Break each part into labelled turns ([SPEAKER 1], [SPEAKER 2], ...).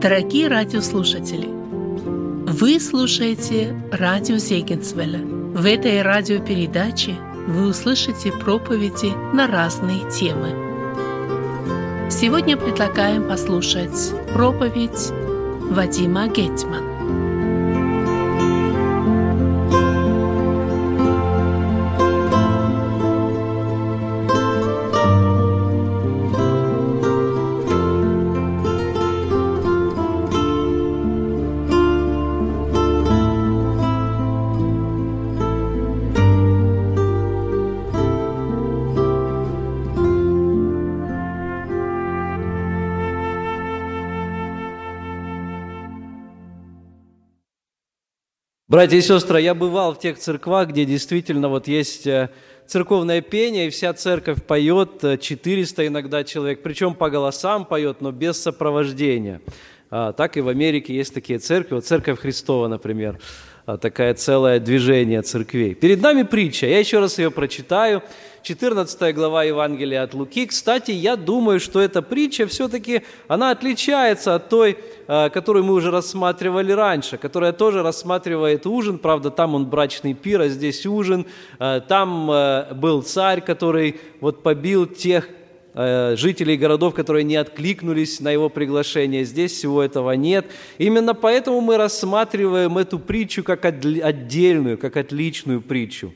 [SPEAKER 1] Дорогие радиослушатели, вы слушаете радио Зегенсвелля. В этой радиопередаче вы услышите проповеди на разные темы. Сегодня предлагаем послушать проповедь Вадима Гетман.
[SPEAKER 2] Братья и сестры, я бывал в тех церквах, где действительно вот есть э, церковное пение, и вся церковь поет, 400 э, иногда человек, причем по голосам поет, но без сопровождения. А, так и в Америке есть такие церкви, вот Церковь Христова, например, а, такое целое движение церквей. Перед нами притча, я еще раз ее прочитаю – 14 глава Евангелия от Луки. Кстати, я думаю, что эта притча все-таки, она отличается от той, э, которую мы уже рассматривали раньше, которая тоже рассматривает ужин, правда, там он брачный пир, а здесь ужин. Э, там э, был царь, который вот побил тех, жителей городов, которые не откликнулись на его приглашение. Здесь всего этого нет. Именно поэтому мы рассматриваем эту притчу как отдельную, как отличную притчу.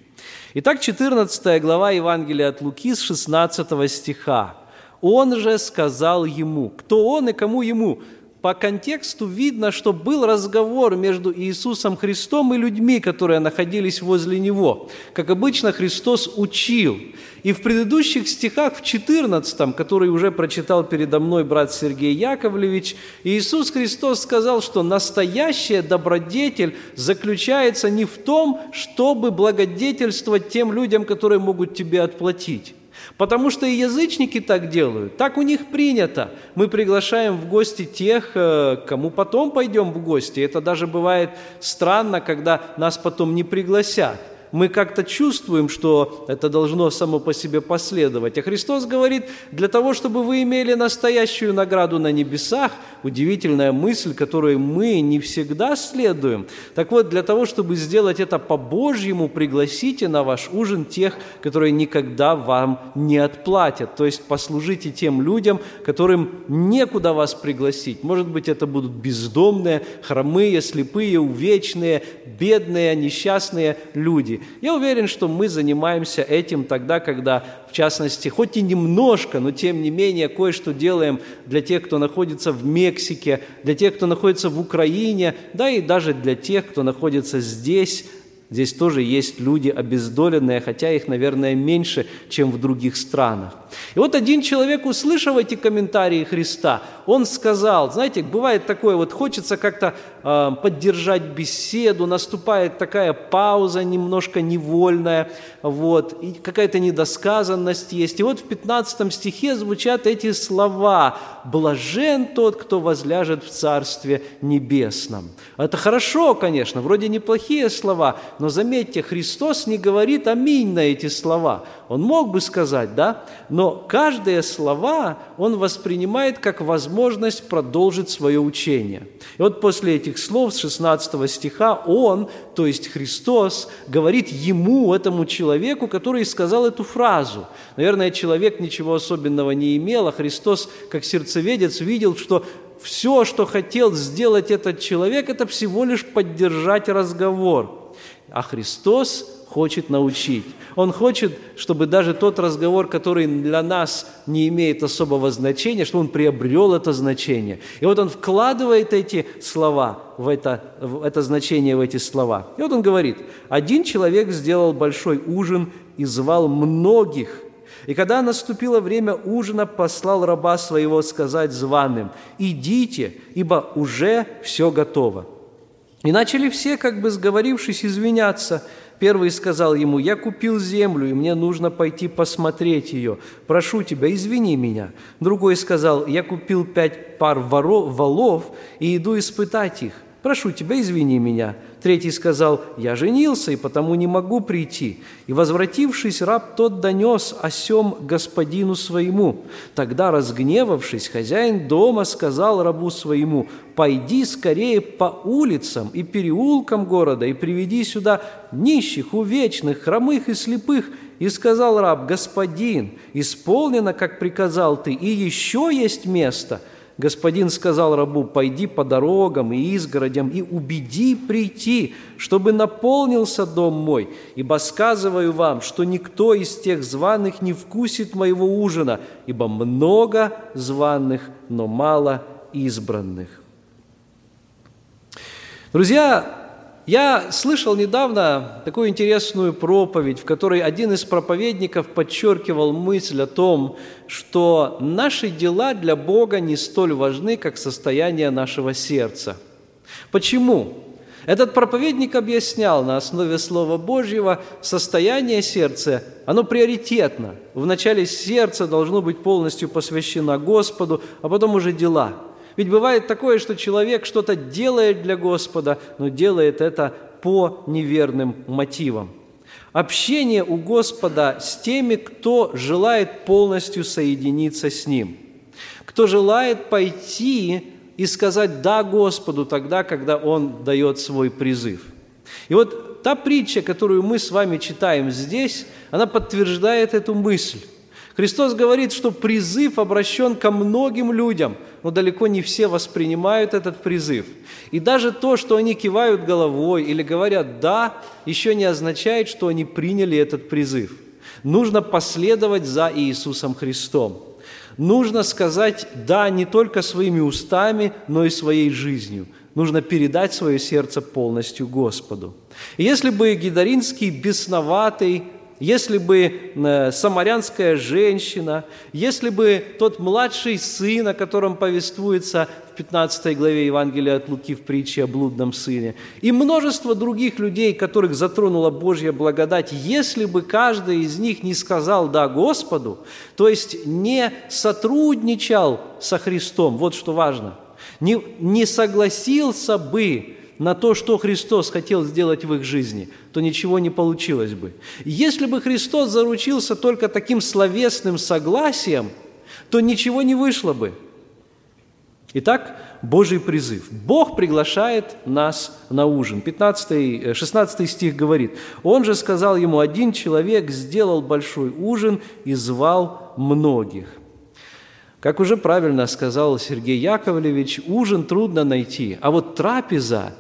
[SPEAKER 2] Итак, 14 глава Евангелия от Луки с 16 стиха. «Он же сказал ему». Кто он и кому ему? По контексту видно, что был разговор между Иисусом Христом и людьми, которые находились возле Него. Как обычно, Христос учил. И в предыдущих стихах, в 14, который уже прочитал передо мной брат Сергей Яковлевич, Иисус Христос сказал, что настоящая добродетель заключается не в том, чтобы благодетельствовать тем людям, которые могут тебе отплатить. Потому что и язычники так делают, так у них принято. Мы приглашаем в гости тех, э, кому потом пойдем в гости. Это даже бывает странно, когда нас потом не пригласят мы как-то чувствуем, что это должно само по себе последовать. А Христос говорит, для того, чтобы вы имели настоящую награду на небесах, удивительная мысль, которой мы не всегда следуем. Так вот, для того, чтобы сделать это по-божьему, пригласите на ваш ужин тех, которые никогда вам не отплатят. То есть послужите тем людям, которым некуда вас пригласить. Может быть, это будут бездомные, хромые, слепые, увечные, бедные, несчастные люди. Я уверен, что мы занимаемся этим тогда, когда, в частности, хоть и немножко, но тем не менее кое-что делаем для тех, кто находится в Мексике, для тех, кто находится в Украине, да и даже для тех, кто находится здесь, Здесь тоже есть люди обездоленные, хотя их, наверное, меньше, чем в других странах. И вот один человек, услышав эти комментарии Христа, он сказал, знаете, бывает такое, вот хочется как-то э, поддержать беседу, наступает такая пауза немножко невольная, вот, и какая-то недосказанность есть. И вот в 15 стихе звучат эти слова «Блажен тот, кто возляжет в Царстве Небесном». Это хорошо, конечно, вроде неплохие слова, но заметьте, Христос не говорит «Аминь» на эти слова. Он мог бы сказать, да, но каждое слова он воспринимает как возможность продолжить свое учение. И вот после этих слов с 16 стиха он, то есть Христос, говорит ему, этому человеку, который сказал эту фразу. Наверное, человек ничего особенного не имел, а Христос, как сердцеведец, видел, что все, что хотел сделать этот человек, это всего лишь поддержать разговор. А Христос хочет научить. Он хочет, чтобы даже тот разговор, который для нас не имеет особого значения, чтобы он приобрел это значение. И вот он вкладывает эти слова в это, в это значение, в эти слова. И вот он говорит, один человек сделал большой ужин и звал многих. И когда наступило время ужина, послал раба своего сказать званым, «Идите, ибо уже все готово». И начали все, как бы сговорившись, извиняться – Первый сказал ему, «Я купил землю, и мне нужно пойти посмотреть ее. Прошу тебя, извини меня». Другой сказал, «Я купил пять пар валов и иду испытать их». Прошу тебя, извини меня». Третий сказал, «Я женился, и потому не могу прийти». И, возвратившись, раб тот донес о сем господину своему. Тогда, разгневавшись, хозяин дома сказал рабу своему, «Пойди скорее по улицам и переулкам города и приведи сюда нищих, увечных, хромых и слепых». И сказал раб, «Господин, исполнено, как приказал ты, и еще есть место». Господин сказал рабу, пойди по дорогам и изгородям и убеди прийти, чтобы наполнился дом мой, ибо сказываю вам, что никто из тех званых не вкусит моего ужина, ибо много званых, но мало избранных. Друзья, я слышал недавно такую интересную проповедь, в которой один из проповедников подчеркивал мысль о том, что наши дела для Бога не столь важны, как состояние нашего сердца. Почему? Этот проповедник объяснял на основе Слова Божьего состояние сердца, оно приоритетно. Вначале сердце должно быть полностью посвящено Господу, а потом уже дела – ведь бывает такое, что человек что-то делает для Господа, но делает это по неверным мотивам. Общение у Господа с теми, кто желает полностью соединиться с Ним, кто желает пойти и сказать «да» Господу тогда, когда Он дает свой призыв. И вот та притча, которую мы с вами читаем здесь, она подтверждает эту мысль. Христос говорит, что призыв обращен ко многим людям, но далеко не все воспринимают этот призыв. И даже то, что они кивают головой или говорят «да», еще не означает, что они приняли этот призыв. Нужно последовать за Иисусом Христом. Нужно сказать «да» не только своими устами, но и своей жизнью. Нужно передать свое сердце полностью Господу. И если бы Гидаринский бесноватый, если бы э, самарянская женщина, если бы тот младший сын, о котором повествуется в 15 главе Евангелия от Луки в притче о блудном сыне, и множество других людей, которых затронула Божья благодать, если бы каждый из них не сказал «да» Господу, то есть не сотрудничал со Христом, вот что важно, не, не согласился бы на то, что Христос хотел сделать в их жизни, то ничего не получилось бы. Если бы Христос заручился только таким словесным согласием, то ничего не вышло бы. Итак, Божий призыв. Бог приглашает нас на ужин. 15, 16 э, стих говорит, «Он же сказал ему, один человек сделал большой ужин и звал многих». Как уже правильно сказал Сергей Яковлевич, ужин трудно найти, а вот трапеза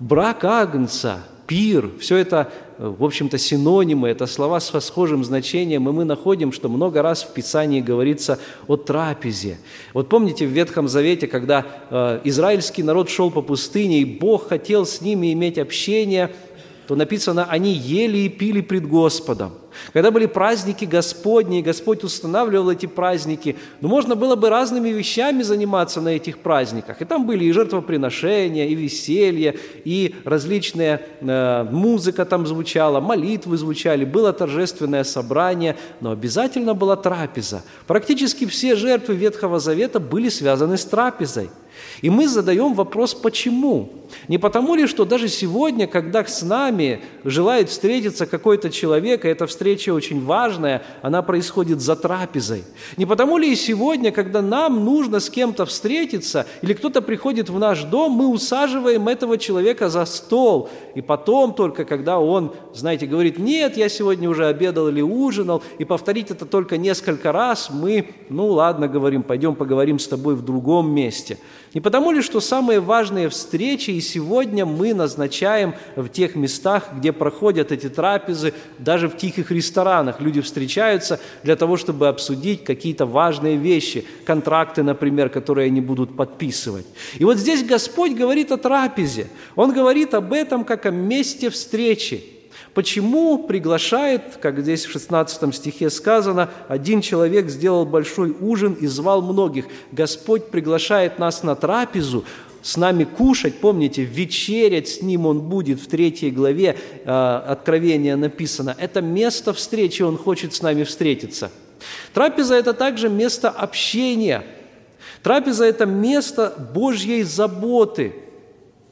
[SPEAKER 2] брак Агнца, пир, все это, в общем-то, синонимы, это слова с схожим значением, и мы находим, что много раз в Писании говорится о трапезе. Вот помните в Ветхом Завете, когда э, израильский народ шел по пустыне, и Бог хотел с ними иметь общение – то написано, они ели и пили пред Господом. Когда были праздники Господни, и Господь устанавливал эти праздники, ну, можно было бы разными вещами заниматься на этих праздниках. И там были и жертвоприношения, и веселье, и различная э, музыка там звучала, молитвы звучали, было торжественное собрание, но обязательно была трапеза. Практически все жертвы Ветхого Завета были связаны с трапезой – и мы задаем вопрос, почему? Не потому ли, что даже сегодня, когда с нами желает встретиться какой-то человек, и эта встреча очень важная, она происходит за трапезой. Не потому ли и сегодня, когда нам нужно с кем-то встретиться, или кто-то приходит в наш дом, мы усаживаем этого человека за стол, и потом только, когда он, знаете, говорит, нет, я сегодня уже обедал или ужинал, и повторить это только несколько раз, мы, ну ладно, говорим, пойдем поговорим с тобой в другом месте. Не потому ли, что самые важные встречи и сегодня мы назначаем в тех местах, где проходят эти трапезы, даже в тихих ресторанах люди встречаются для того, чтобы обсудить какие-то важные вещи, контракты, например, которые они будут подписывать. И вот здесь Господь говорит о трапезе. Он говорит об этом как о месте встречи. Почему приглашает, как здесь в 16 стихе сказано, один человек сделал большой ужин и звал многих. Господь приглашает нас на трапезу, с нами кушать, помните, вечерять с Ним Он будет, в третьей главе э, Откровения написано. Это место встречи, Он хочет с нами встретиться. Трапеза – это также место общения. Трапеза – это место Божьей заботы –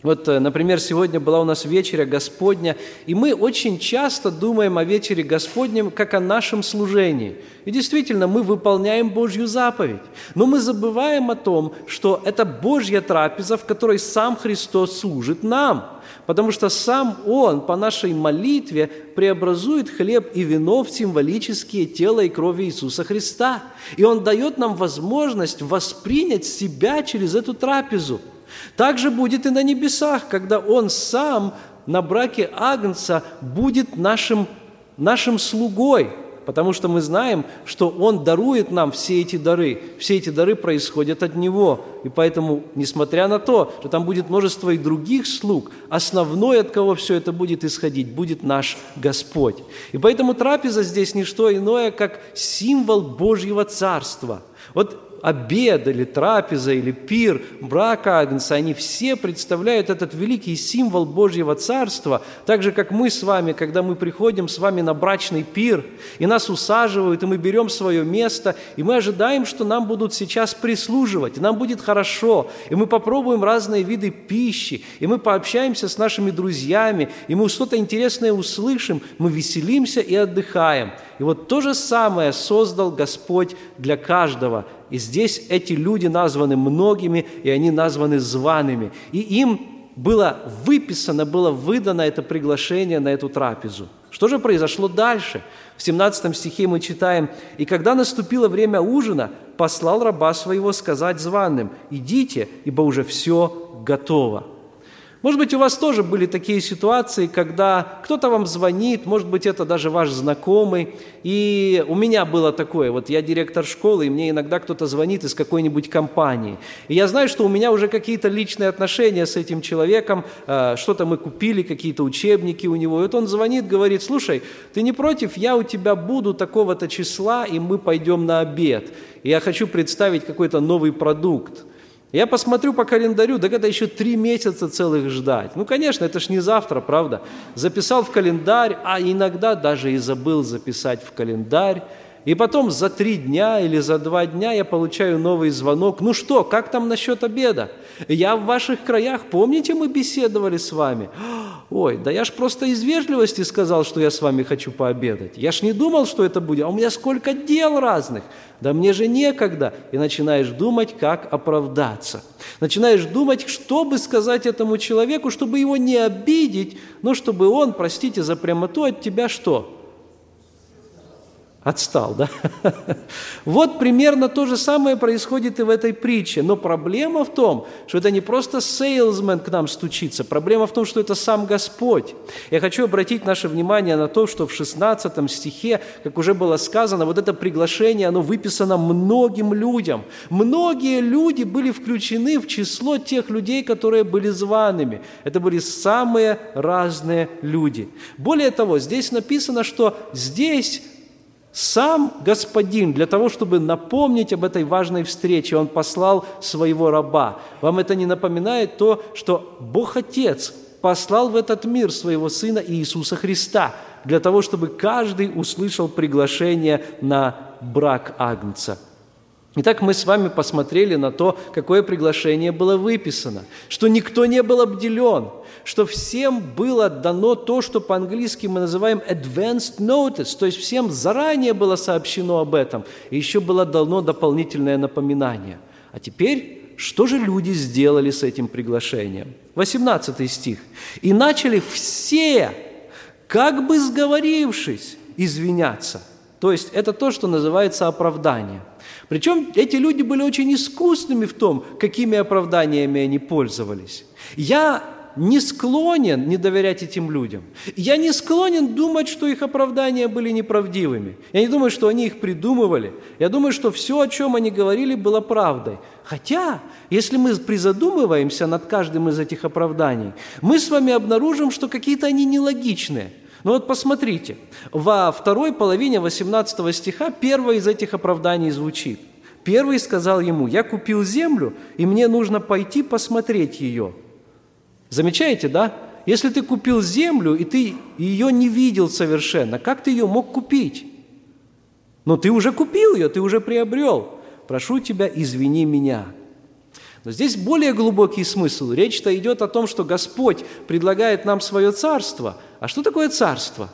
[SPEAKER 2] Вот, э, например, сегодня была у нас вечеря Господня, и мы очень часто думаем о вечере Господнем как о нашем служении. И действительно, мы выполняем Божью заповедь. Но мы забываем о том, что это Божья трапеза, в которой сам Христос служит нам. Потому что сам Он по нашей молитве преобразует хлеб и вино в символические тело и кровь Иисуса Христа. И Он дает нам возможность воспринять себя через эту трапезу – так же будет и на небесах, когда Он сам на браке Агнца будет нашим, нашим слугой, потому что мы знаем, что Он дарует нам все эти дары. Все эти дары происходят от Него. И поэтому, несмотря на то, что там будет множество и других слуг, основной, от кого все это будет исходить, будет наш Господь. И поэтому трапеза здесь не что иное, как символ Божьего Царства. Вот обед или трапеза или пир брака Агнца, они все представляют этот великий символ Божьего Царства, так же, как мы с вами, когда мы приходим с вами на брачный пир, и нас усаживают, и мы берем свое место, и мы ожидаем, что нам будут сейчас прислуживать, и нам будет хорошо, и мы попробуем разные виды пищи, и мы пообщаемся с нашими друзьями, и мы что-то интересное услышим, мы веселимся и отдыхаем. И вот то же самое создал Господь для каждого – и здесь эти люди названы многими, и они названы зваными. И им было выписано, было выдано это приглашение на эту трапезу. Что же произошло дальше? В 17 стихе мы читаем, «И когда наступило время ужина, послал раба своего сказать званым, «Идите, ибо уже все готово». Может быть, у вас тоже были такие ситуации, когда кто-то вам звонит, может быть, это даже ваш знакомый. И у меня было такое, вот я директор школы, и мне иногда кто-то звонит из какой-нибудь компании. И я знаю, что у меня уже какие-то личные отношения с этим человеком, э, что-то мы купили, какие-то учебники у него. И вот он звонит, говорит, слушай, ты не против, я у тебя буду такого-то числа, и мы пойдем на обед. И я хочу представить какой-то новый продукт. Я посмотрю по календарю, так это еще три месяца целых ждать. Ну, конечно, это ж не завтра, правда? Записал в календарь, а иногда даже и забыл записать в календарь. И потом за три дня или за два дня я получаю новый звонок. Ну что, как там насчет обеда? Я в ваших краях, помните, мы беседовали с вами? Ой, да я ж просто из вежливости сказал, что я с вами хочу пообедать. Я ж не думал, что это будет. А у меня сколько дел разных. Да мне же некогда. И начинаешь думать, как оправдаться. Начинаешь думать, что бы сказать этому человеку, чтобы его не обидеть, но чтобы он, простите за прямоту, от тебя что? Отстал, да? Вот примерно то же самое происходит и в этой притче. Но проблема в том, что это не просто сейлсмен к нам стучится, проблема в том, что это сам Господь. Я хочу обратить наше внимание на то, что в 16 стихе, как уже было сказано, вот это приглашение, оно выписано многим людям. Многие люди были включены в число тех людей, которые были зваными. Это были самые разные люди. Более того, здесь написано, что здесь сам Господин для того, чтобы напомнить об этой важной встрече, Он послал своего раба. Вам это не напоминает то, что Бог Отец послал в этот мир своего Сына Иисуса Христа для того, чтобы каждый услышал приглашение на брак Агнца – Итак, мы с вами посмотрели на то, какое приглашение было выписано, что никто не был обделен, что всем было дано то, что по-английски мы называем advanced notice, то есть всем заранее было сообщено об этом, и еще было дано дополнительное напоминание. А теперь, что же люди сделали с этим приглашением? 18 стих. «И начали все, как бы сговорившись, извиняться». То есть это то, что называется оправдание – причем эти люди были очень искусными в том, какими оправданиями они пользовались. Я не склонен не доверять этим людям. Я не склонен думать, что их оправдания были неправдивыми. Я не думаю, что они их придумывали. Я думаю, что все, о чем они говорили, было правдой. Хотя, если мы призадумываемся над каждым из этих оправданий, мы с вами обнаружим, что какие-то они нелогичные – ну вот посмотрите, во второй половине 18 стиха первое из этих оправданий звучит. Первый сказал ему, я купил землю, и мне нужно пойти посмотреть ее. Замечаете, да? Если ты купил землю, и ты ее не видел совершенно, как ты ее мог купить? Но ты уже купил ее, ты уже приобрел. Прошу тебя, извини меня. Но здесь более глубокий смысл. Речь-то идет о том, что Господь предлагает нам свое царство. А что такое царство?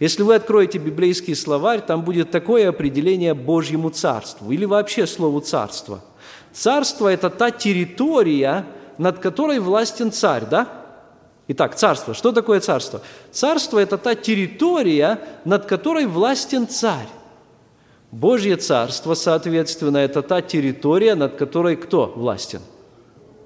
[SPEAKER 2] Если вы откроете библейский словарь, там будет такое определение Божьему царству или вообще слову царство. Царство – это та территория, над которой властен царь, да? Итак, царство. Что такое царство? Царство – это та территория, над которой властен царь. Божье царство, соответственно, это та территория, над которой кто властен?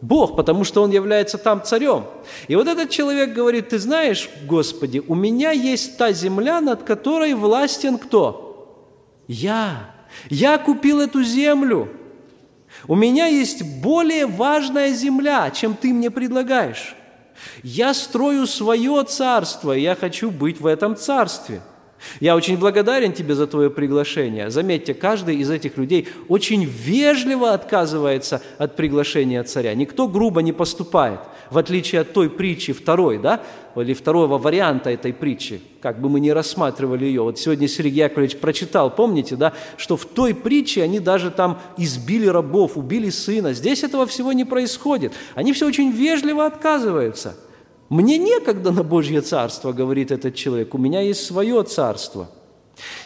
[SPEAKER 2] Бог, потому что Он является там царем. И вот этот человек говорит, ты знаешь, Господи, у меня есть та земля, над которой властен кто? Я. Я купил эту землю. У меня есть более важная земля, чем ты мне предлагаешь. Я строю свое царство, и я хочу быть в этом царстве – я очень благодарен тебе за твое приглашение. Заметьте, каждый из этих людей очень вежливо отказывается от приглашения царя. Никто грубо не поступает, в отличие от той притчи второй, да, или второго варианта этой притчи, как бы мы ни рассматривали ее. Вот сегодня Сергей Яковлевич прочитал, помните, да, что в той притче они даже там избили рабов, убили сына. Здесь этого всего не происходит. Они все очень вежливо отказываются – мне некогда на Божье царство, говорит этот человек, у меня есть свое царство.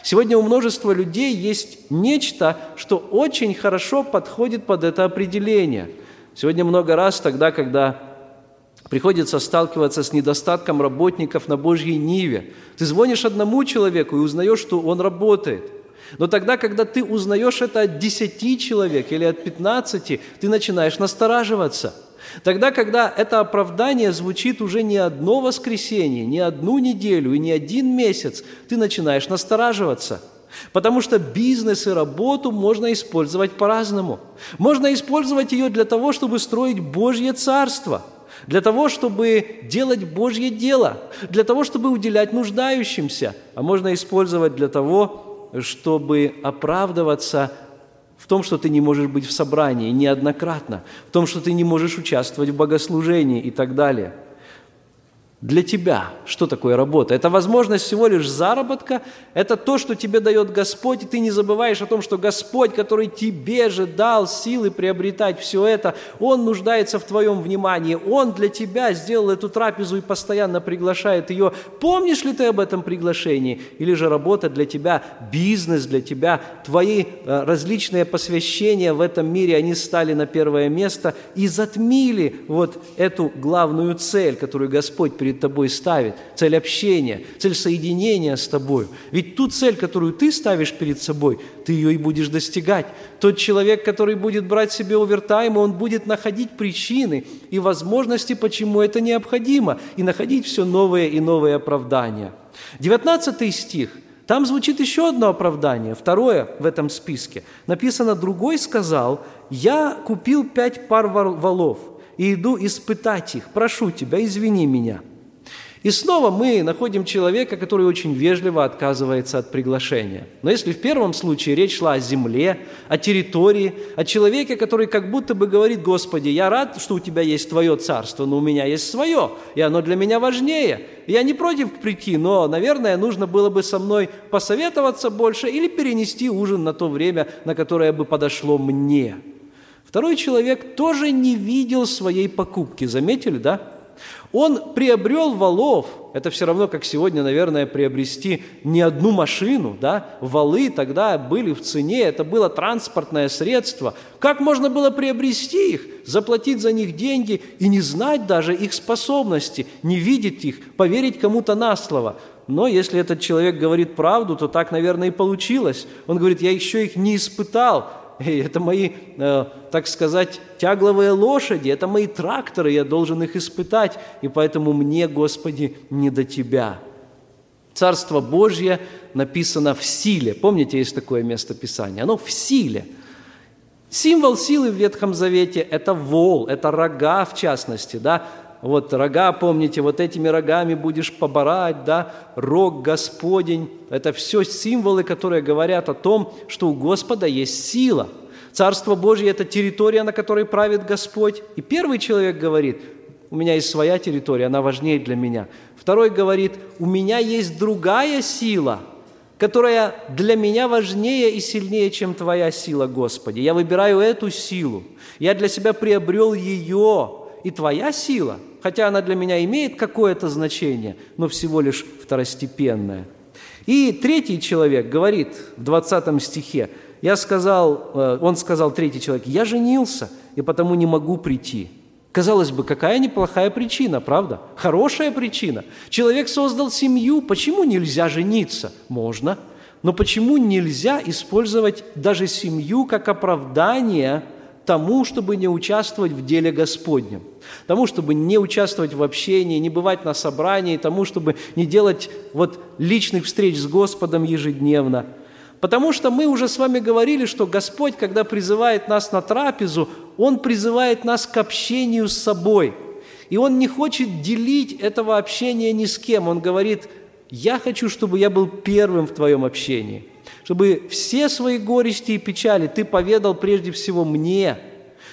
[SPEAKER 2] Сегодня у множества людей есть нечто, что очень хорошо подходит под это определение. Сегодня много раз тогда, когда приходится сталкиваться с недостатком работников на Божьей Ниве, ты звонишь одному человеку и узнаешь, что он работает. Но тогда, когда ты узнаешь это от десяти человек или от пятнадцати, ты начинаешь настораживаться – Тогда, когда это оправдание звучит уже не одно воскресенье, не одну неделю и не один месяц, ты начинаешь настораживаться. Потому что бизнес и работу можно использовать по-разному. Можно использовать ее для того, чтобы строить Божье Царство, для того, чтобы делать Божье дело, для того, чтобы уделять нуждающимся, а можно использовать для того, чтобы оправдываться в том, что ты не можешь быть в собрании неоднократно, в том, что ты не можешь участвовать в богослужении и так далее – для тебя что такое работа? Это возможность всего лишь заработка, это то, что тебе дает Господь, и ты не забываешь о том, что Господь, который тебе же дал силы приобретать все это, Он нуждается в твоем внимании, Он для тебя сделал эту трапезу и постоянно приглашает ее. Помнишь ли ты об этом приглашении? Или же работа для тебя, бизнес для тебя, твои э, различные посвящения в этом мире, они стали на первое место и затмили вот эту главную цель, которую Господь перед перед тобой ставит, цель общения, цель соединения с тобой. Ведь ту цель, которую ты ставишь перед собой, ты ее и будешь достигать. Тот человек, который будет брать себе овертайм, он будет находить причины и возможности, почему это необходимо, и находить все новые и новые оправдания. 19 стих – там звучит еще одно оправдание, второе в этом списке. Написано, другой сказал, я купил пять пар валов и иду испытать их. Прошу тебя, извини меня. И снова мы находим человека, который очень вежливо отказывается от приглашения. Но если в первом случае речь шла о земле, о территории, о человеке, который как будто бы говорит, Господи, я рад, что у Тебя есть Твое царство, но у меня есть свое, и оно для меня важнее. Я не против прийти, но, наверное, нужно было бы со мной посоветоваться больше или перенести ужин на то время, на которое бы подошло мне. Второй человек тоже не видел своей покупки. Заметили, да? Он приобрел валов, это все равно, как сегодня, наверное, приобрести не одну машину, да? Валы тогда были в цене, это было транспортное средство. Как можно было приобрести их, заплатить за них деньги и не знать даже их способности, не видеть их, поверить кому-то на слово? Но если этот человек говорит правду, то так, наверное, и получилось. Он говорит, я еще их не испытал, это мои, э, так сказать, тягловые лошади, это мои тракторы, я должен их испытать, и поэтому мне, Господи, не до Тебя. Царство Божье написано в силе. Помните, есть такое место Писания? Оно в силе. Символ силы в Ветхом Завете – это вол, это рога в частности, да, вот рога, помните, вот этими рогами будешь поборать, да, рог Господень. Это все символы, которые говорят о том, что у Господа есть сила. Царство Божье – это территория, на которой правит Господь. И первый человек говорит, у меня есть своя территория, она важнее для меня. Второй говорит, у меня есть другая сила, которая для меня важнее и сильнее, чем Твоя сила, Господи. Я выбираю эту силу. Я для себя приобрел ее, и Твоя сила, хотя она для меня имеет какое-то значение, но всего лишь второстепенное. И третий человек говорит в 20 стихе, я сказал, э, он сказал, третий человек, я женился, и потому не могу прийти. Казалось бы, какая неплохая причина, правда? Хорошая причина. Человек создал семью, почему нельзя жениться? Можно. Но почему нельзя использовать даже семью как оправдание тому, чтобы не участвовать в деле Господнем? Тому, чтобы не участвовать в общении, не бывать на собрании, тому, чтобы не делать вот личных встреч с Господом ежедневно – Потому что мы уже с вами говорили, что Господь, когда призывает нас на трапезу, Он призывает нас к общению с собой. И Он не хочет делить этого общения ни с кем. Он говорит, я хочу, чтобы я был первым в твоем общении, чтобы все свои горести и печали ты поведал прежде всего мне –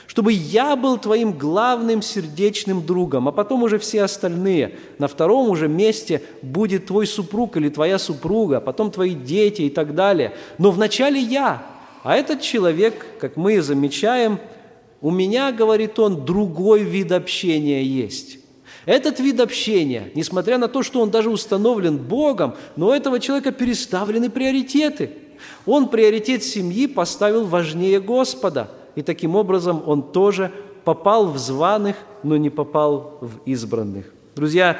[SPEAKER 2] чтобы я был твоим главным сердечным другом, а потом уже все остальные. На втором уже месте будет твой супруг или твоя супруга, потом твои дети и так далее. Но вначале я. А этот человек, как мы замечаем, у меня, говорит он, другой вид общения есть. Этот вид общения, несмотря на то, что он даже установлен Богом, но у этого человека переставлены приоритеты. Он приоритет семьи поставил важнее Господа – и таким образом он тоже попал в званых, но не попал в избранных. Друзья,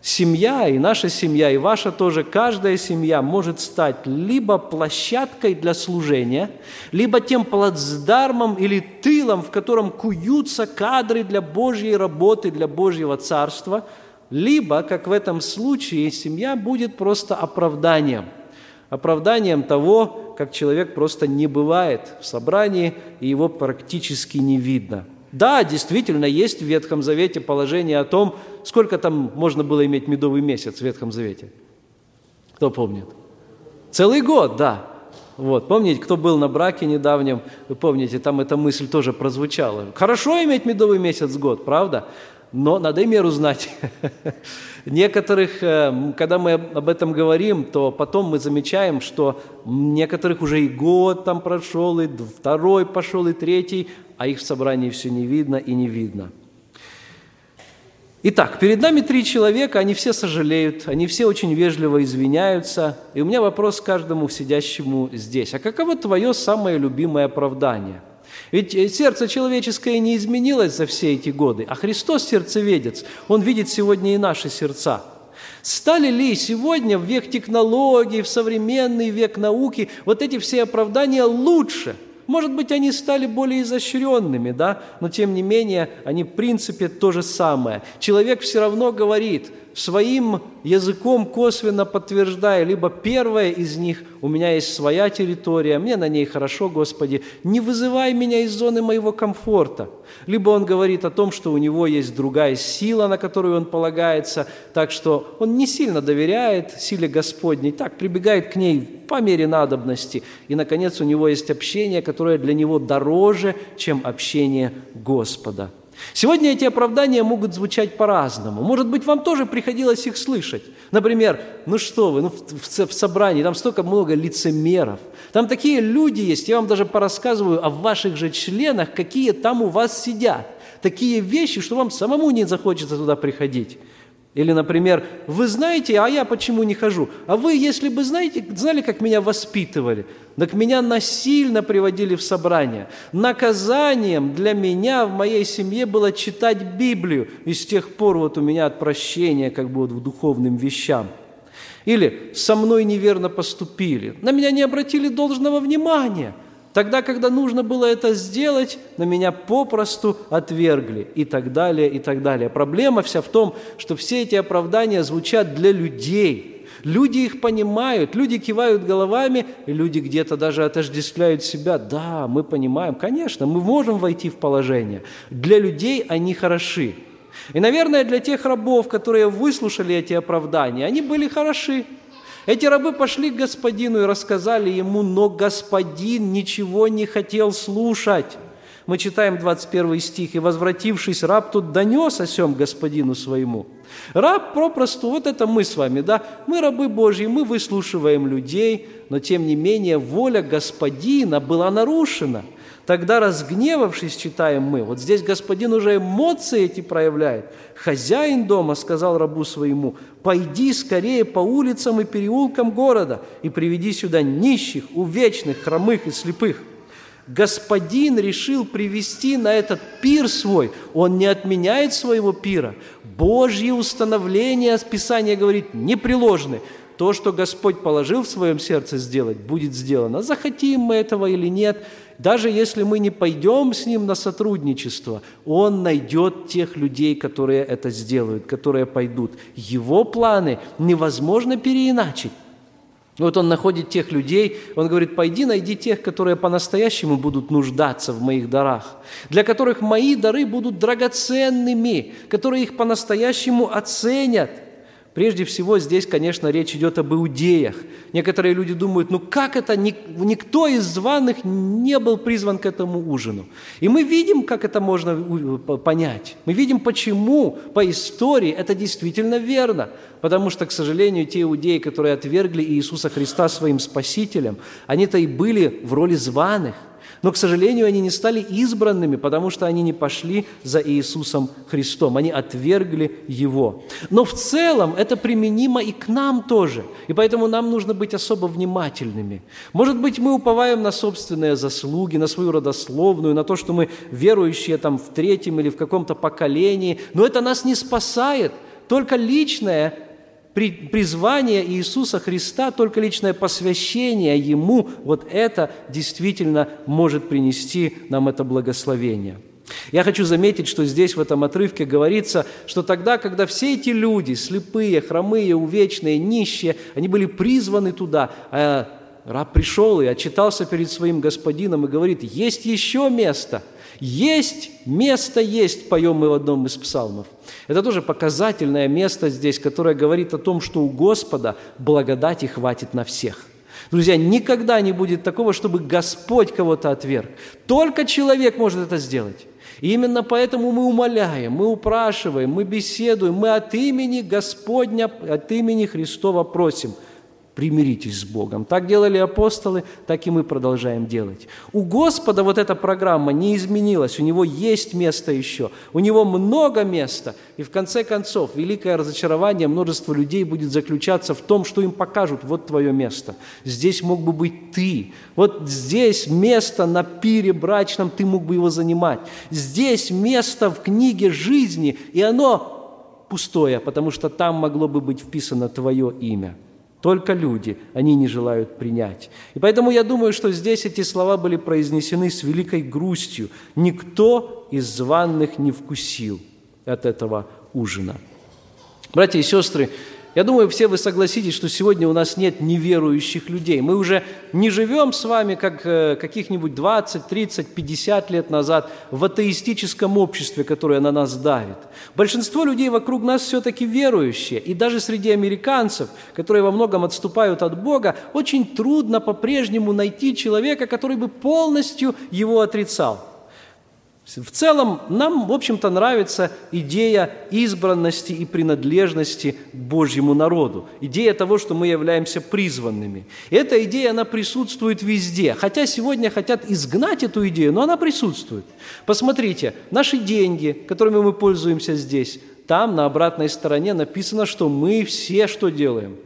[SPEAKER 2] семья, и наша семья, и ваша тоже, каждая семья может стать либо площадкой для служения, либо тем плацдармом или тылом, в котором куются кадры для Божьей работы, для Божьего Царства, либо, как в этом случае, семья будет просто оправданием – оправданием того, как человек просто не бывает в собрании, и его практически не видно. Да, действительно, есть в Ветхом Завете положение о том, сколько там можно было иметь медовый месяц в Ветхом Завете. Кто помнит? Целый год, да. Вот, помните, кто был на браке недавнем, вы помните, там эта мысль тоже прозвучала. Хорошо иметь медовый месяц год, правда? Но надо и меру знать. Некоторых, э, когда мы об этом говорим, то потом мы замечаем, что некоторых уже и год там прошел, и второй пошел, и третий, а их в собрании все не видно и не видно. Итак, перед нами три человека, они все сожалеют, они все очень вежливо извиняются. И у меня вопрос каждому сидящему здесь. А каково твое самое любимое оправдание – ведь э, сердце человеческое не изменилось за все эти годы, а Христос сердцеведец, Он видит сегодня и наши сердца. Стали ли сегодня в век технологий, в современный век науки вот эти все оправдания лучше? Может быть, они стали более изощренными, да? но тем не менее, они в принципе то же самое. Человек все равно говорит – своим языком косвенно подтверждая, либо первое из них, у меня есть своя территория, мне на ней хорошо, Господи, не вызывай меня из зоны моего комфорта. Либо он говорит о том, что у него есть другая сила, на которую он полагается, так что он не сильно доверяет силе Господней, так прибегает к ней по мере надобности. И, наконец, у него есть общение, которое для него дороже, чем общение Господа – Сегодня эти оправдания могут звучать по-разному. Может быть, вам тоже приходилось их слышать. Например, ну что вы, ну в, в, собрании там столько много лицемеров. Там такие люди есть, я вам даже порассказываю о ваших же членах, какие там у вас сидят. Такие вещи, что вам самому не захочется туда приходить. Или, например, вы знаете, а я почему не хожу? А вы, если бы знаете, знали, как меня воспитывали, так меня насильно приводили в собрание. Наказанием для меня в моей семье было читать Библию, и с тех пор вот у меня отпрощение как бы вот в духовным вещам. Или со мной неверно поступили, на меня не обратили должного внимания – Тогда, когда нужно было это сделать, на меня попросту отвергли и так далее, и так далее. Проблема вся в том, что все эти оправдания звучат для людей. Люди их понимают, люди кивают головами, и люди где-то даже отождествляют себя. Да, мы понимаем, конечно, мы можем войти в положение. Для людей они хороши. И, наверное, для тех рабов, которые выслушали эти оправдания, они были хороши. Эти рабы пошли к господину и рассказали ему, но господин ничего не хотел слушать. Мы читаем 21 стих, «И, возвратившись, раб тут донес о сем господину своему». Раб попросту, вот это мы с вами, да, мы рабы Божьи, мы выслушиваем людей, но тем не менее воля господина была нарушена – Тогда, разгневавшись, читаем мы, вот здесь господин уже эмоции эти проявляет. Хозяин дома сказал рабу своему, пойди скорее по улицам и переулкам города и приведи сюда нищих, увечных, хромых и слепых. Господин решил привести на этот пир свой. Он не отменяет своего пира. Божьи установления, Писание говорит, непреложны. То, что Господь положил в своем сердце сделать, будет сделано. Захотим мы этого или нет – даже если мы не пойдем с Ним на сотрудничество, Он найдет тех людей, которые это сделают, которые пойдут. Его планы невозможно переиначить. Вот он находит тех людей, он говорит, пойди найди тех, которые по-настоящему будут нуждаться в моих дарах, для которых мои дары будут драгоценными, которые их по-настоящему оценят – Прежде всего, здесь, конечно, речь идет об иудеях. Некоторые люди думают, ну как это, никто из званых не был призван к этому ужину. И мы видим, как это можно понять. Мы видим, почему по истории это действительно верно. Потому что, к сожалению, те иудеи, которые отвергли Иисуса Христа своим Спасителем, они-то и были в роли званых – но, к сожалению, они не стали избранными, потому что они не пошли за Иисусом Христом. Они отвергли Его. Но в целом это применимо и к нам тоже. И поэтому нам нужно быть особо внимательными. Может быть, мы уповаем на собственные заслуги, на свою родословную, на то, что мы верующие там в третьем или в каком-то поколении. Но это нас не спасает. Только личное призвание Иисуса Христа, только личное посвящение Ему, вот это действительно может принести нам это благословение. Я хочу заметить, что здесь в этом отрывке говорится, что тогда, когда все эти люди, слепые, хромые, увечные, нищие, они были призваны туда, а раб пришел и отчитался перед своим господином и говорит, есть еще место – есть место, есть, поем мы в одном из псалмов. Это тоже показательное место здесь, которое говорит о том, что у Господа благодати хватит на всех. Друзья, никогда не будет такого, чтобы Господь кого-то отверг. Только человек может это сделать. И именно поэтому мы умоляем, мы упрашиваем, мы беседуем, мы от имени Господня, от имени Христова просим – примиритесь с Богом. Так делали апостолы, так и мы продолжаем делать. У Господа вот эта программа не изменилась, у Него есть место еще, у Него много места. И в конце концов, великое разочарование множества людей будет заключаться в том, что им покажут, вот твое место. Здесь мог бы быть ты. Вот здесь место на пире брачном, ты мог бы его занимать. Здесь место в книге жизни, и оно пустое, потому что там могло бы быть вписано твое имя. Только люди, они не желают принять. И поэтому я думаю, что здесь эти слова были произнесены с великой грустью. Никто из званных не вкусил от этого ужина. Братья и сестры, я думаю, все вы согласитесь, что сегодня у нас нет неверующих людей. Мы уже не живем с вами, как э, каких-нибудь 20, 30, 50 лет назад в атеистическом обществе, которое на нас давит. Большинство людей вокруг нас все-таки верующие. И даже среди американцев, которые во многом отступают от Бога, очень трудно по-прежнему найти человека, который бы полностью его отрицал. В целом, нам, в общем-то, нравится идея избранности и принадлежности к Божьему народу. Идея того, что мы являемся призванными. И эта идея, она присутствует везде. Хотя сегодня хотят изгнать эту идею, но она присутствует. Посмотрите, наши деньги, которыми мы пользуемся здесь, там на обратной стороне написано, что мы все что делаем?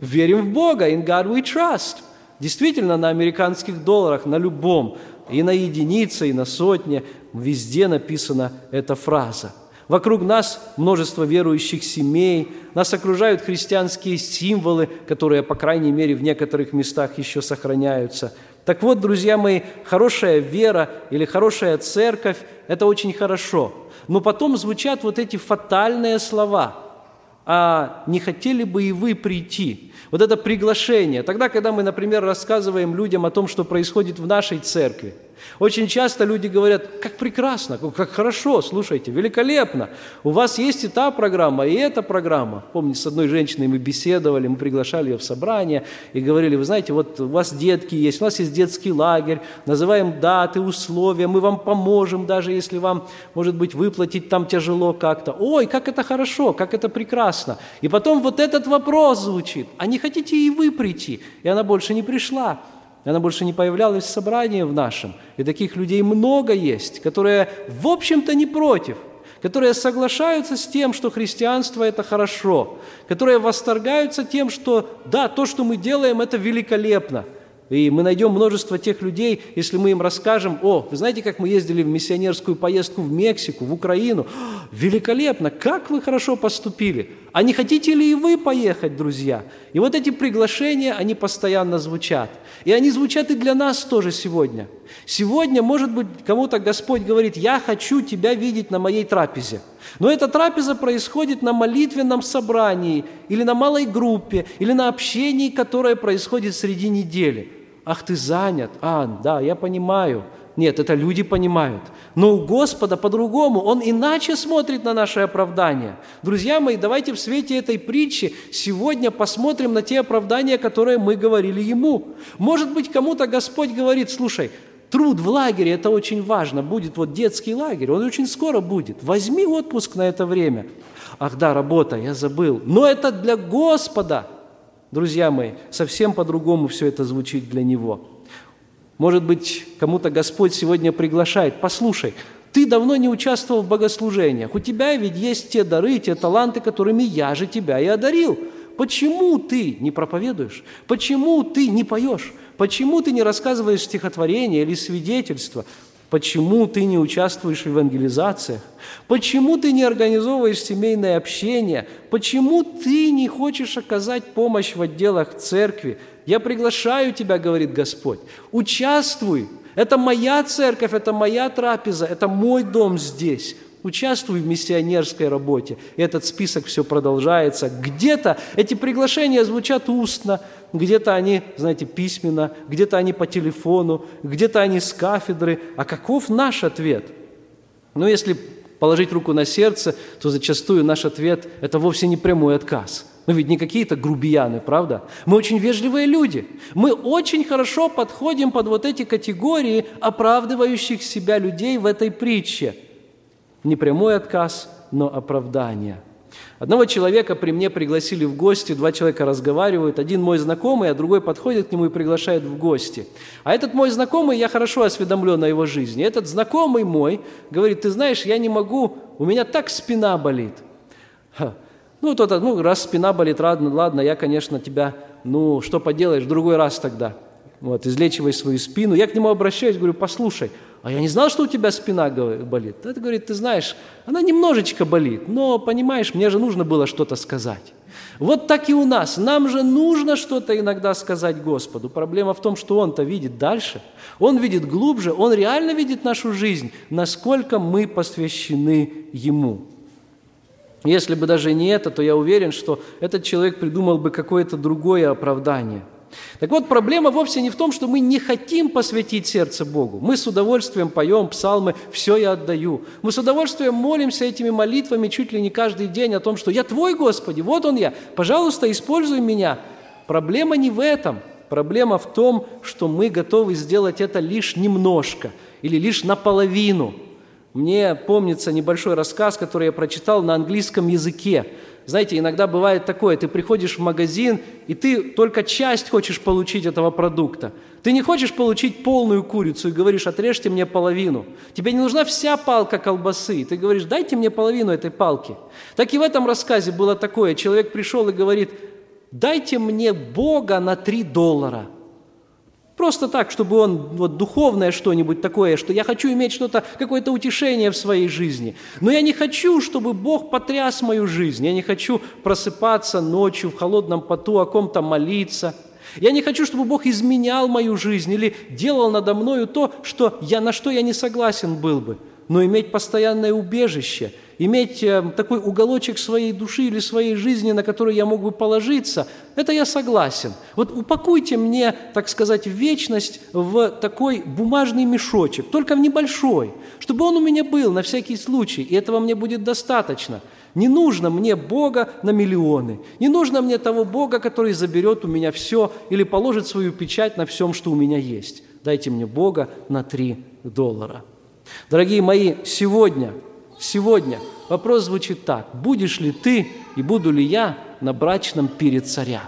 [SPEAKER 2] Верим в Бога. In God we trust. Действительно, на американских долларах, на любом и на единице, и на сотне, везде написана эта фраза. Вокруг нас множество верующих семей, нас окружают христианские символы, которые, по крайней мере, в некоторых местах еще сохраняются. Так вот, друзья мои, хорошая вера или хорошая церковь – это очень хорошо. Но потом звучат вот эти фатальные слова – а не хотели бы и вы прийти? Вот это приглашение. Тогда, когда мы, например, рассказываем людям о том, что происходит в нашей церкви, Очень часто люди говорят, как прекрасно, как хорошо, слушайте, великолепно. У вас есть и та программа, и эта программа. Помните, с одной женщиной мы беседовали, мы приглашали ее в собрание и говорили, вы знаете, вот у вас детки есть, у нас есть детский лагерь, называем даты, условия, мы вам поможем, даже если вам, может быть, выплатить там тяжело как-то. Ой, как это хорошо, как это прекрасно. И потом вот этот вопрос звучит, а не хотите и вы прийти? И она больше не пришла. Она больше не появлялась в собрании в нашем. И таких людей много есть, которые, в общем-то, не против, которые соглашаются с тем, что христианство – это хорошо, которые восторгаются тем, что да, то, что мы делаем, это великолепно – и мы найдем множество тех людей, если мы им расскажем, о, вы знаете, как мы ездили в миссионерскую поездку в Мексику, в Украину? Великолепно! Как вы хорошо поступили! А не хотите ли и вы поехать, друзья? И вот эти приглашения, они постоянно звучат. И они звучат и для нас тоже сегодня. Сегодня, может быть, кому-то Господь говорит, я хочу тебя видеть на моей трапезе. Но эта трапеза происходит на молитвенном собрании, или на малой группе, или на общении, которое происходит среди недели – Ах, ты занят. А, да, я понимаю. Нет, это люди понимают. Но у Господа по-другому. Он иначе смотрит на наше оправдание. Друзья мои, давайте в свете этой притчи сегодня посмотрим на те оправдания, которые мы говорили Ему. Может быть, кому-то Господь говорит, слушай, труд в лагере – это очень важно. Будет вот детский лагерь, он очень скоро будет. Возьми отпуск на это время. Ах да, работа, я забыл. Но это для Господа – Друзья мои, совсем по-другому все это звучит для Него. Может быть, кому-то Господь сегодня приглашает, послушай, ты давно не участвовал в богослужениях, у тебя ведь есть те дары, те таланты, которыми я же тебя и одарил. Почему ты не проповедуешь? Почему ты не поешь? Почему ты не рассказываешь стихотворения или свидетельства? Почему ты не участвуешь в евангелизациях? Почему ты не организовываешь семейное общение? Почему ты не хочешь оказать помощь в отделах церкви? Я приглашаю тебя, говорит Господь. Участвуй. Это моя церковь, это моя трапеза, это мой дом здесь. Участвуй в миссионерской работе. Этот список все продолжается. Где-то эти приглашения звучат устно, где-то они, знаете, письменно, где-то они по телефону, где-то они с кафедры. А каков наш ответ? Ну, если положить руку на сердце, то зачастую наш ответ – это вовсе не прямой отказ. Мы ведь не какие-то грубияны, правда? Мы очень вежливые люди. Мы очень хорошо подходим под вот эти категории оправдывающих себя людей в этой притче. Не прямой отказ, но оправдание – Одного человека при мне пригласили в гости, два человека разговаривают, один мой знакомый, а другой подходит к нему и приглашает в гости. А этот мой знакомый, я хорошо осведомлен о его жизни. Этот знакомый мой говорит, ты знаешь, я не могу, у меня так спина болит. Ха. Ну, тот, ну, раз спина болит, ладно, ладно, я, конечно, тебя, ну, что поделаешь, в другой раз тогда. Вот, излечивай свою спину. Я к нему обращаюсь, говорю, послушай, а я не знал, что у тебя спина болит. Это говорит, ты знаешь, она немножечко болит, но, понимаешь, мне же нужно было что-то сказать. Вот так и у нас. Нам же нужно что-то иногда сказать Господу. Проблема в том, что Он-то видит дальше. Он видит глубже, Он реально видит нашу жизнь, насколько мы посвящены Ему. Если бы даже не это, то я уверен, что этот человек придумал бы какое-то другое оправдание – так вот, проблема вовсе не в том, что мы не хотим посвятить сердце Богу. Мы с удовольствием поем псалмы «Все я отдаю». Мы с удовольствием молимся этими молитвами чуть ли не каждый день о том, что «Я Твой, Господи, вот Он я, пожалуйста, используй меня». Проблема не в этом. Проблема в том, что мы готовы сделать это лишь немножко или лишь наполовину. Мне помнится небольшой рассказ, который я прочитал на английском языке – знаете, иногда бывает такое, ты приходишь в магазин, и ты только часть хочешь получить этого продукта. Ты не хочешь получить полную курицу и говоришь, отрежьте мне половину. Тебе не нужна вся палка колбасы. Ты говоришь, дайте мне половину этой палки. Так и в этом рассказе было такое. Человек пришел и говорит, дайте мне Бога на три доллара – Просто так, чтобы он вот духовное что-нибудь такое, что я хочу иметь что-то, какое-то утешение в своей жизни. Но я не хочу, чтобы Бог потряс мою жизнь. Я не хочу просыпаться ночью в холодном поту, о ком-то молиться. Я не хочу, чтобы Бог изменял мою жизнь или делал надо мною то, что я, на что я не согласен был бы. Но иметь постоянное убежище иметь э, такой уголочек своей души или своей жизни, на который я мог бы положиться, это я согласен. Вот упакуйте мне, так сказать, вечность в такой бумажный мешочек, только в небольшой, чтобы он у меня был на всякий случай, и этого мне будет достаточно. Не нужно мне Бога на миллионы. Не нужно мне того Бога, который заберет у меня все или положит свою печать на всем, что у меня есть. Дайте мне Бога на три доллара. Дорогие мои, сегодня, сегодня вопрос звучит так. Будешь ли ты и буду ли я на брачном пире царя?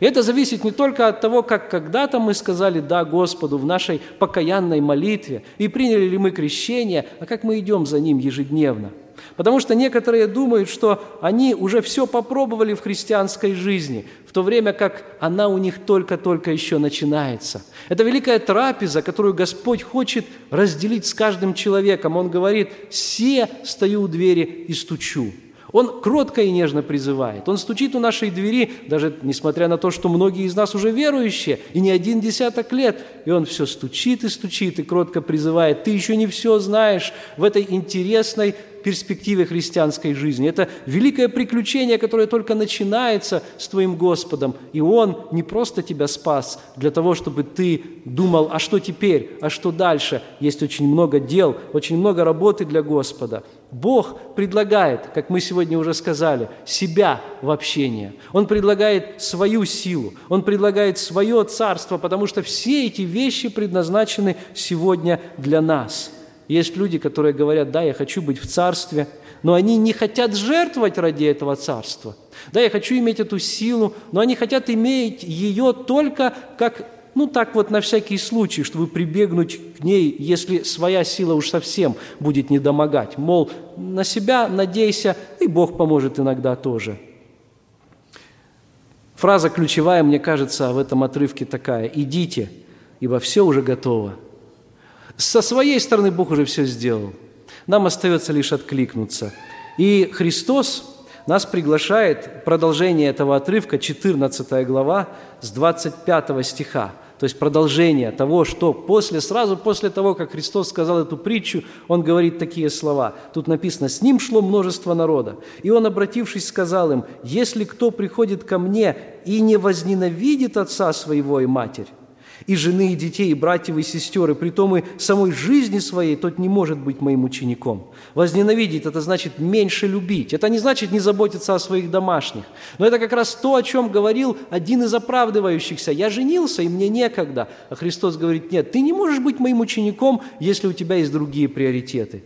[SPEAKER 2] И это зависит не только от того, как когда-то мы сказали «да» Господу в нашей покаянной молитве и приняли ли мы крещение, а как мы идем за Ним ежедневно – Потому что некоторые думают, что они уже все попробовали в христианской жизни, в то время как она у них только-только еще начинается. Это великая трапеза, которую Господь хочет разделить с каждым человеком. Он говорит, «Все стою у двери и стучу». Он кротко и нежно призывает. Он стучит у нашей двери, даже несмотря на то, что многие из нас уже верующие, и не один десяток лет. И он все стучит и стучит, и кротко призывает. Ты еще не все знаешь в этой интересной перспективе христианской жизни. Это великое приключение, которое только начинается с твоим Господом. И Он не просто тебя спас для того, чтобы ты думал, а что теперь, а что дальше. Есть очень много дел, очень много работы для Господа. Бог предлагает, как мы сегодня уже сказали, себя в общение. Он предлагает свою силу, Он предлагает свое царство, потому что все эти вещи предназначены сегодня для нас – есть люди, которые говорят, да, я хочу быть в царстве, но они не хотят жертвовать ради этого царства. Да, я хочу иметь эту силу, но они хотят иметь ее только как, ну так вот на всякий случай, чтобы прибегнуть к ней, если своя сила уж совсем будет недомогать. Мол, на себя надейся, и Бог поможет иногда тоже. Фраза ключевая, мне кажется, в этом отрывке такая. «Идите, ибо все уже готово». Со своей стороны Бог уже все сделал. Нам остается лишь откликнуться. И Христос нас приглашает, продолжение этого отрывка, 14 глава, с 25 стиха, то есть продолжение того, что после, сразу после того, как Христос сказал эту притчу, Он говорит такие слова. Тут написано, «С ним шло множество народа, и Он, обратившись, сказал им, «Если кто приходит ко мне и не возненавидит отца своего и матерь, и жены, и детей, и братьев, и сестер, и при том и самой жизни своей, тот не может быть моим учеником. Возненавидеть – это значит меньше любить. Это не значит не заботиться о своих домашних. Но это как раз то, о чем говорил один из оправдывающихся. «Я женился, и мне некогда». А Христос говорит, нет, ты не можешь быть моим учеником, если у тебя есть другие приоритеты.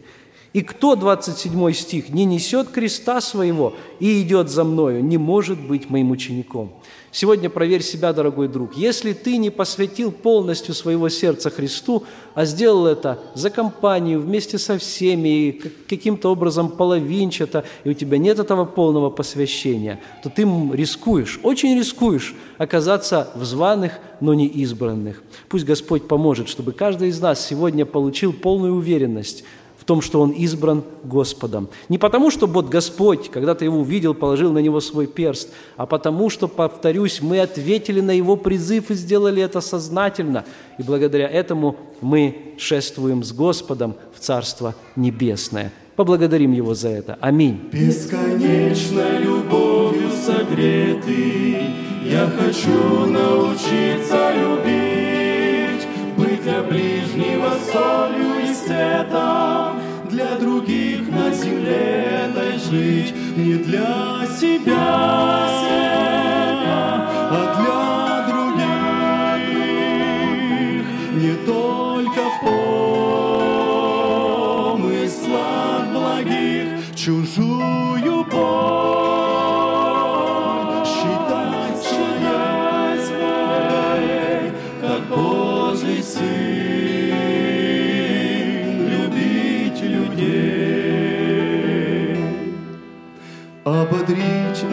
[SPEAKER 2] И кто, 27 стих, не несет креста своего и идет за мною, не может быть моим учеником. Сегодня проверь себя, дорогой друг. Если ты не посвятил полностью своего сердца Христу, а сделал это за компанию, вместе со всеми, каким-то образом половинчато, и у тебя нет этого полного посвящения, то ты рискуешь, очень рискуешь оказаться в званых, но не избранных. Пусть Господь поможет, чтобы каждый из нас сегодня получил полную уверенность в том, что он избран Господом. Не потому, что вот Господь, когда ты его увидел, положил на него свой перст, а потому, что, повторюсь, мы ответили на его призыв и сделали это сознательно. И благодаря этому мы шествуем с Господом в Царство Небесное. Поблагодарим Его за это. Аминь.
[SPEAKER 3] Бесконечной любовью согретый, я хочу научиться любить, быть для ближнего солью и светом, других на земле дай жить, не для себя,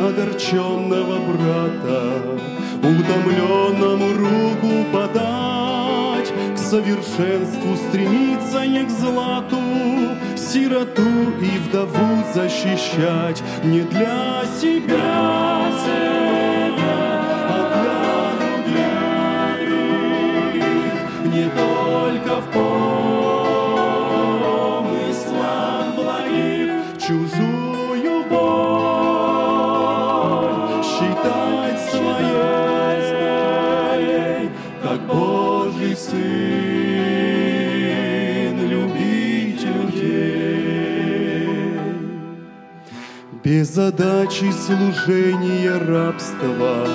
[SPEAKER 3] огорченного брата, утомленному руку подать, к совершенству стремиться не к злату, сироту и вдову защищать не для себя, себя без задачи служения рабства,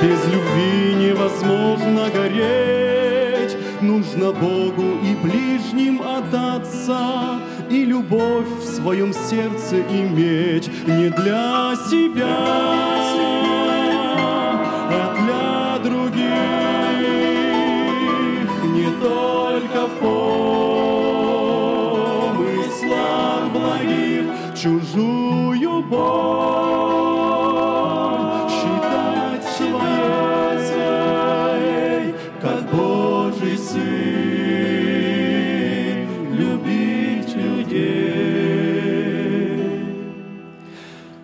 [SPEAKER 3] без любви невозможно гореть. Нужно Богу и ближним отдаться, и любовь в своем сердце иметь не для себя, а для других, не только в помыслах благих, чужую боль считать своей, как Божий Сын, любить людей.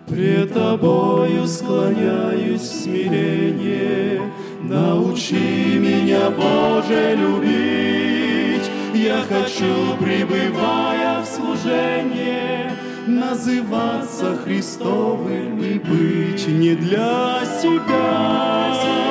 [SPEAKER 3] Пред Тобою склоняюсь в смирение, Научи меня, Боже, любить. Я хочу, пребывая в служении, Называться Христовым и быть не для себя,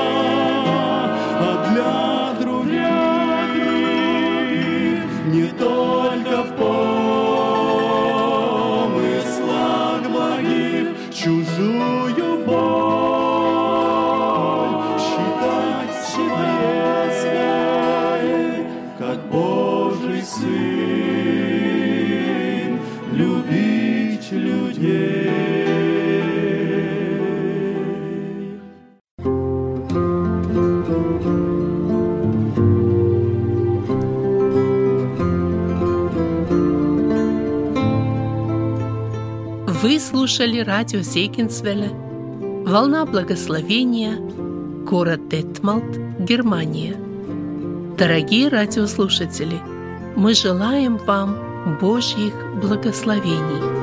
[SPEAKER 1] слушали радио Зейкинсвелля «Волна благословения», город Детмалт, Германия. Дорогие радиослушатели, мы желаем вам Божьих благословений.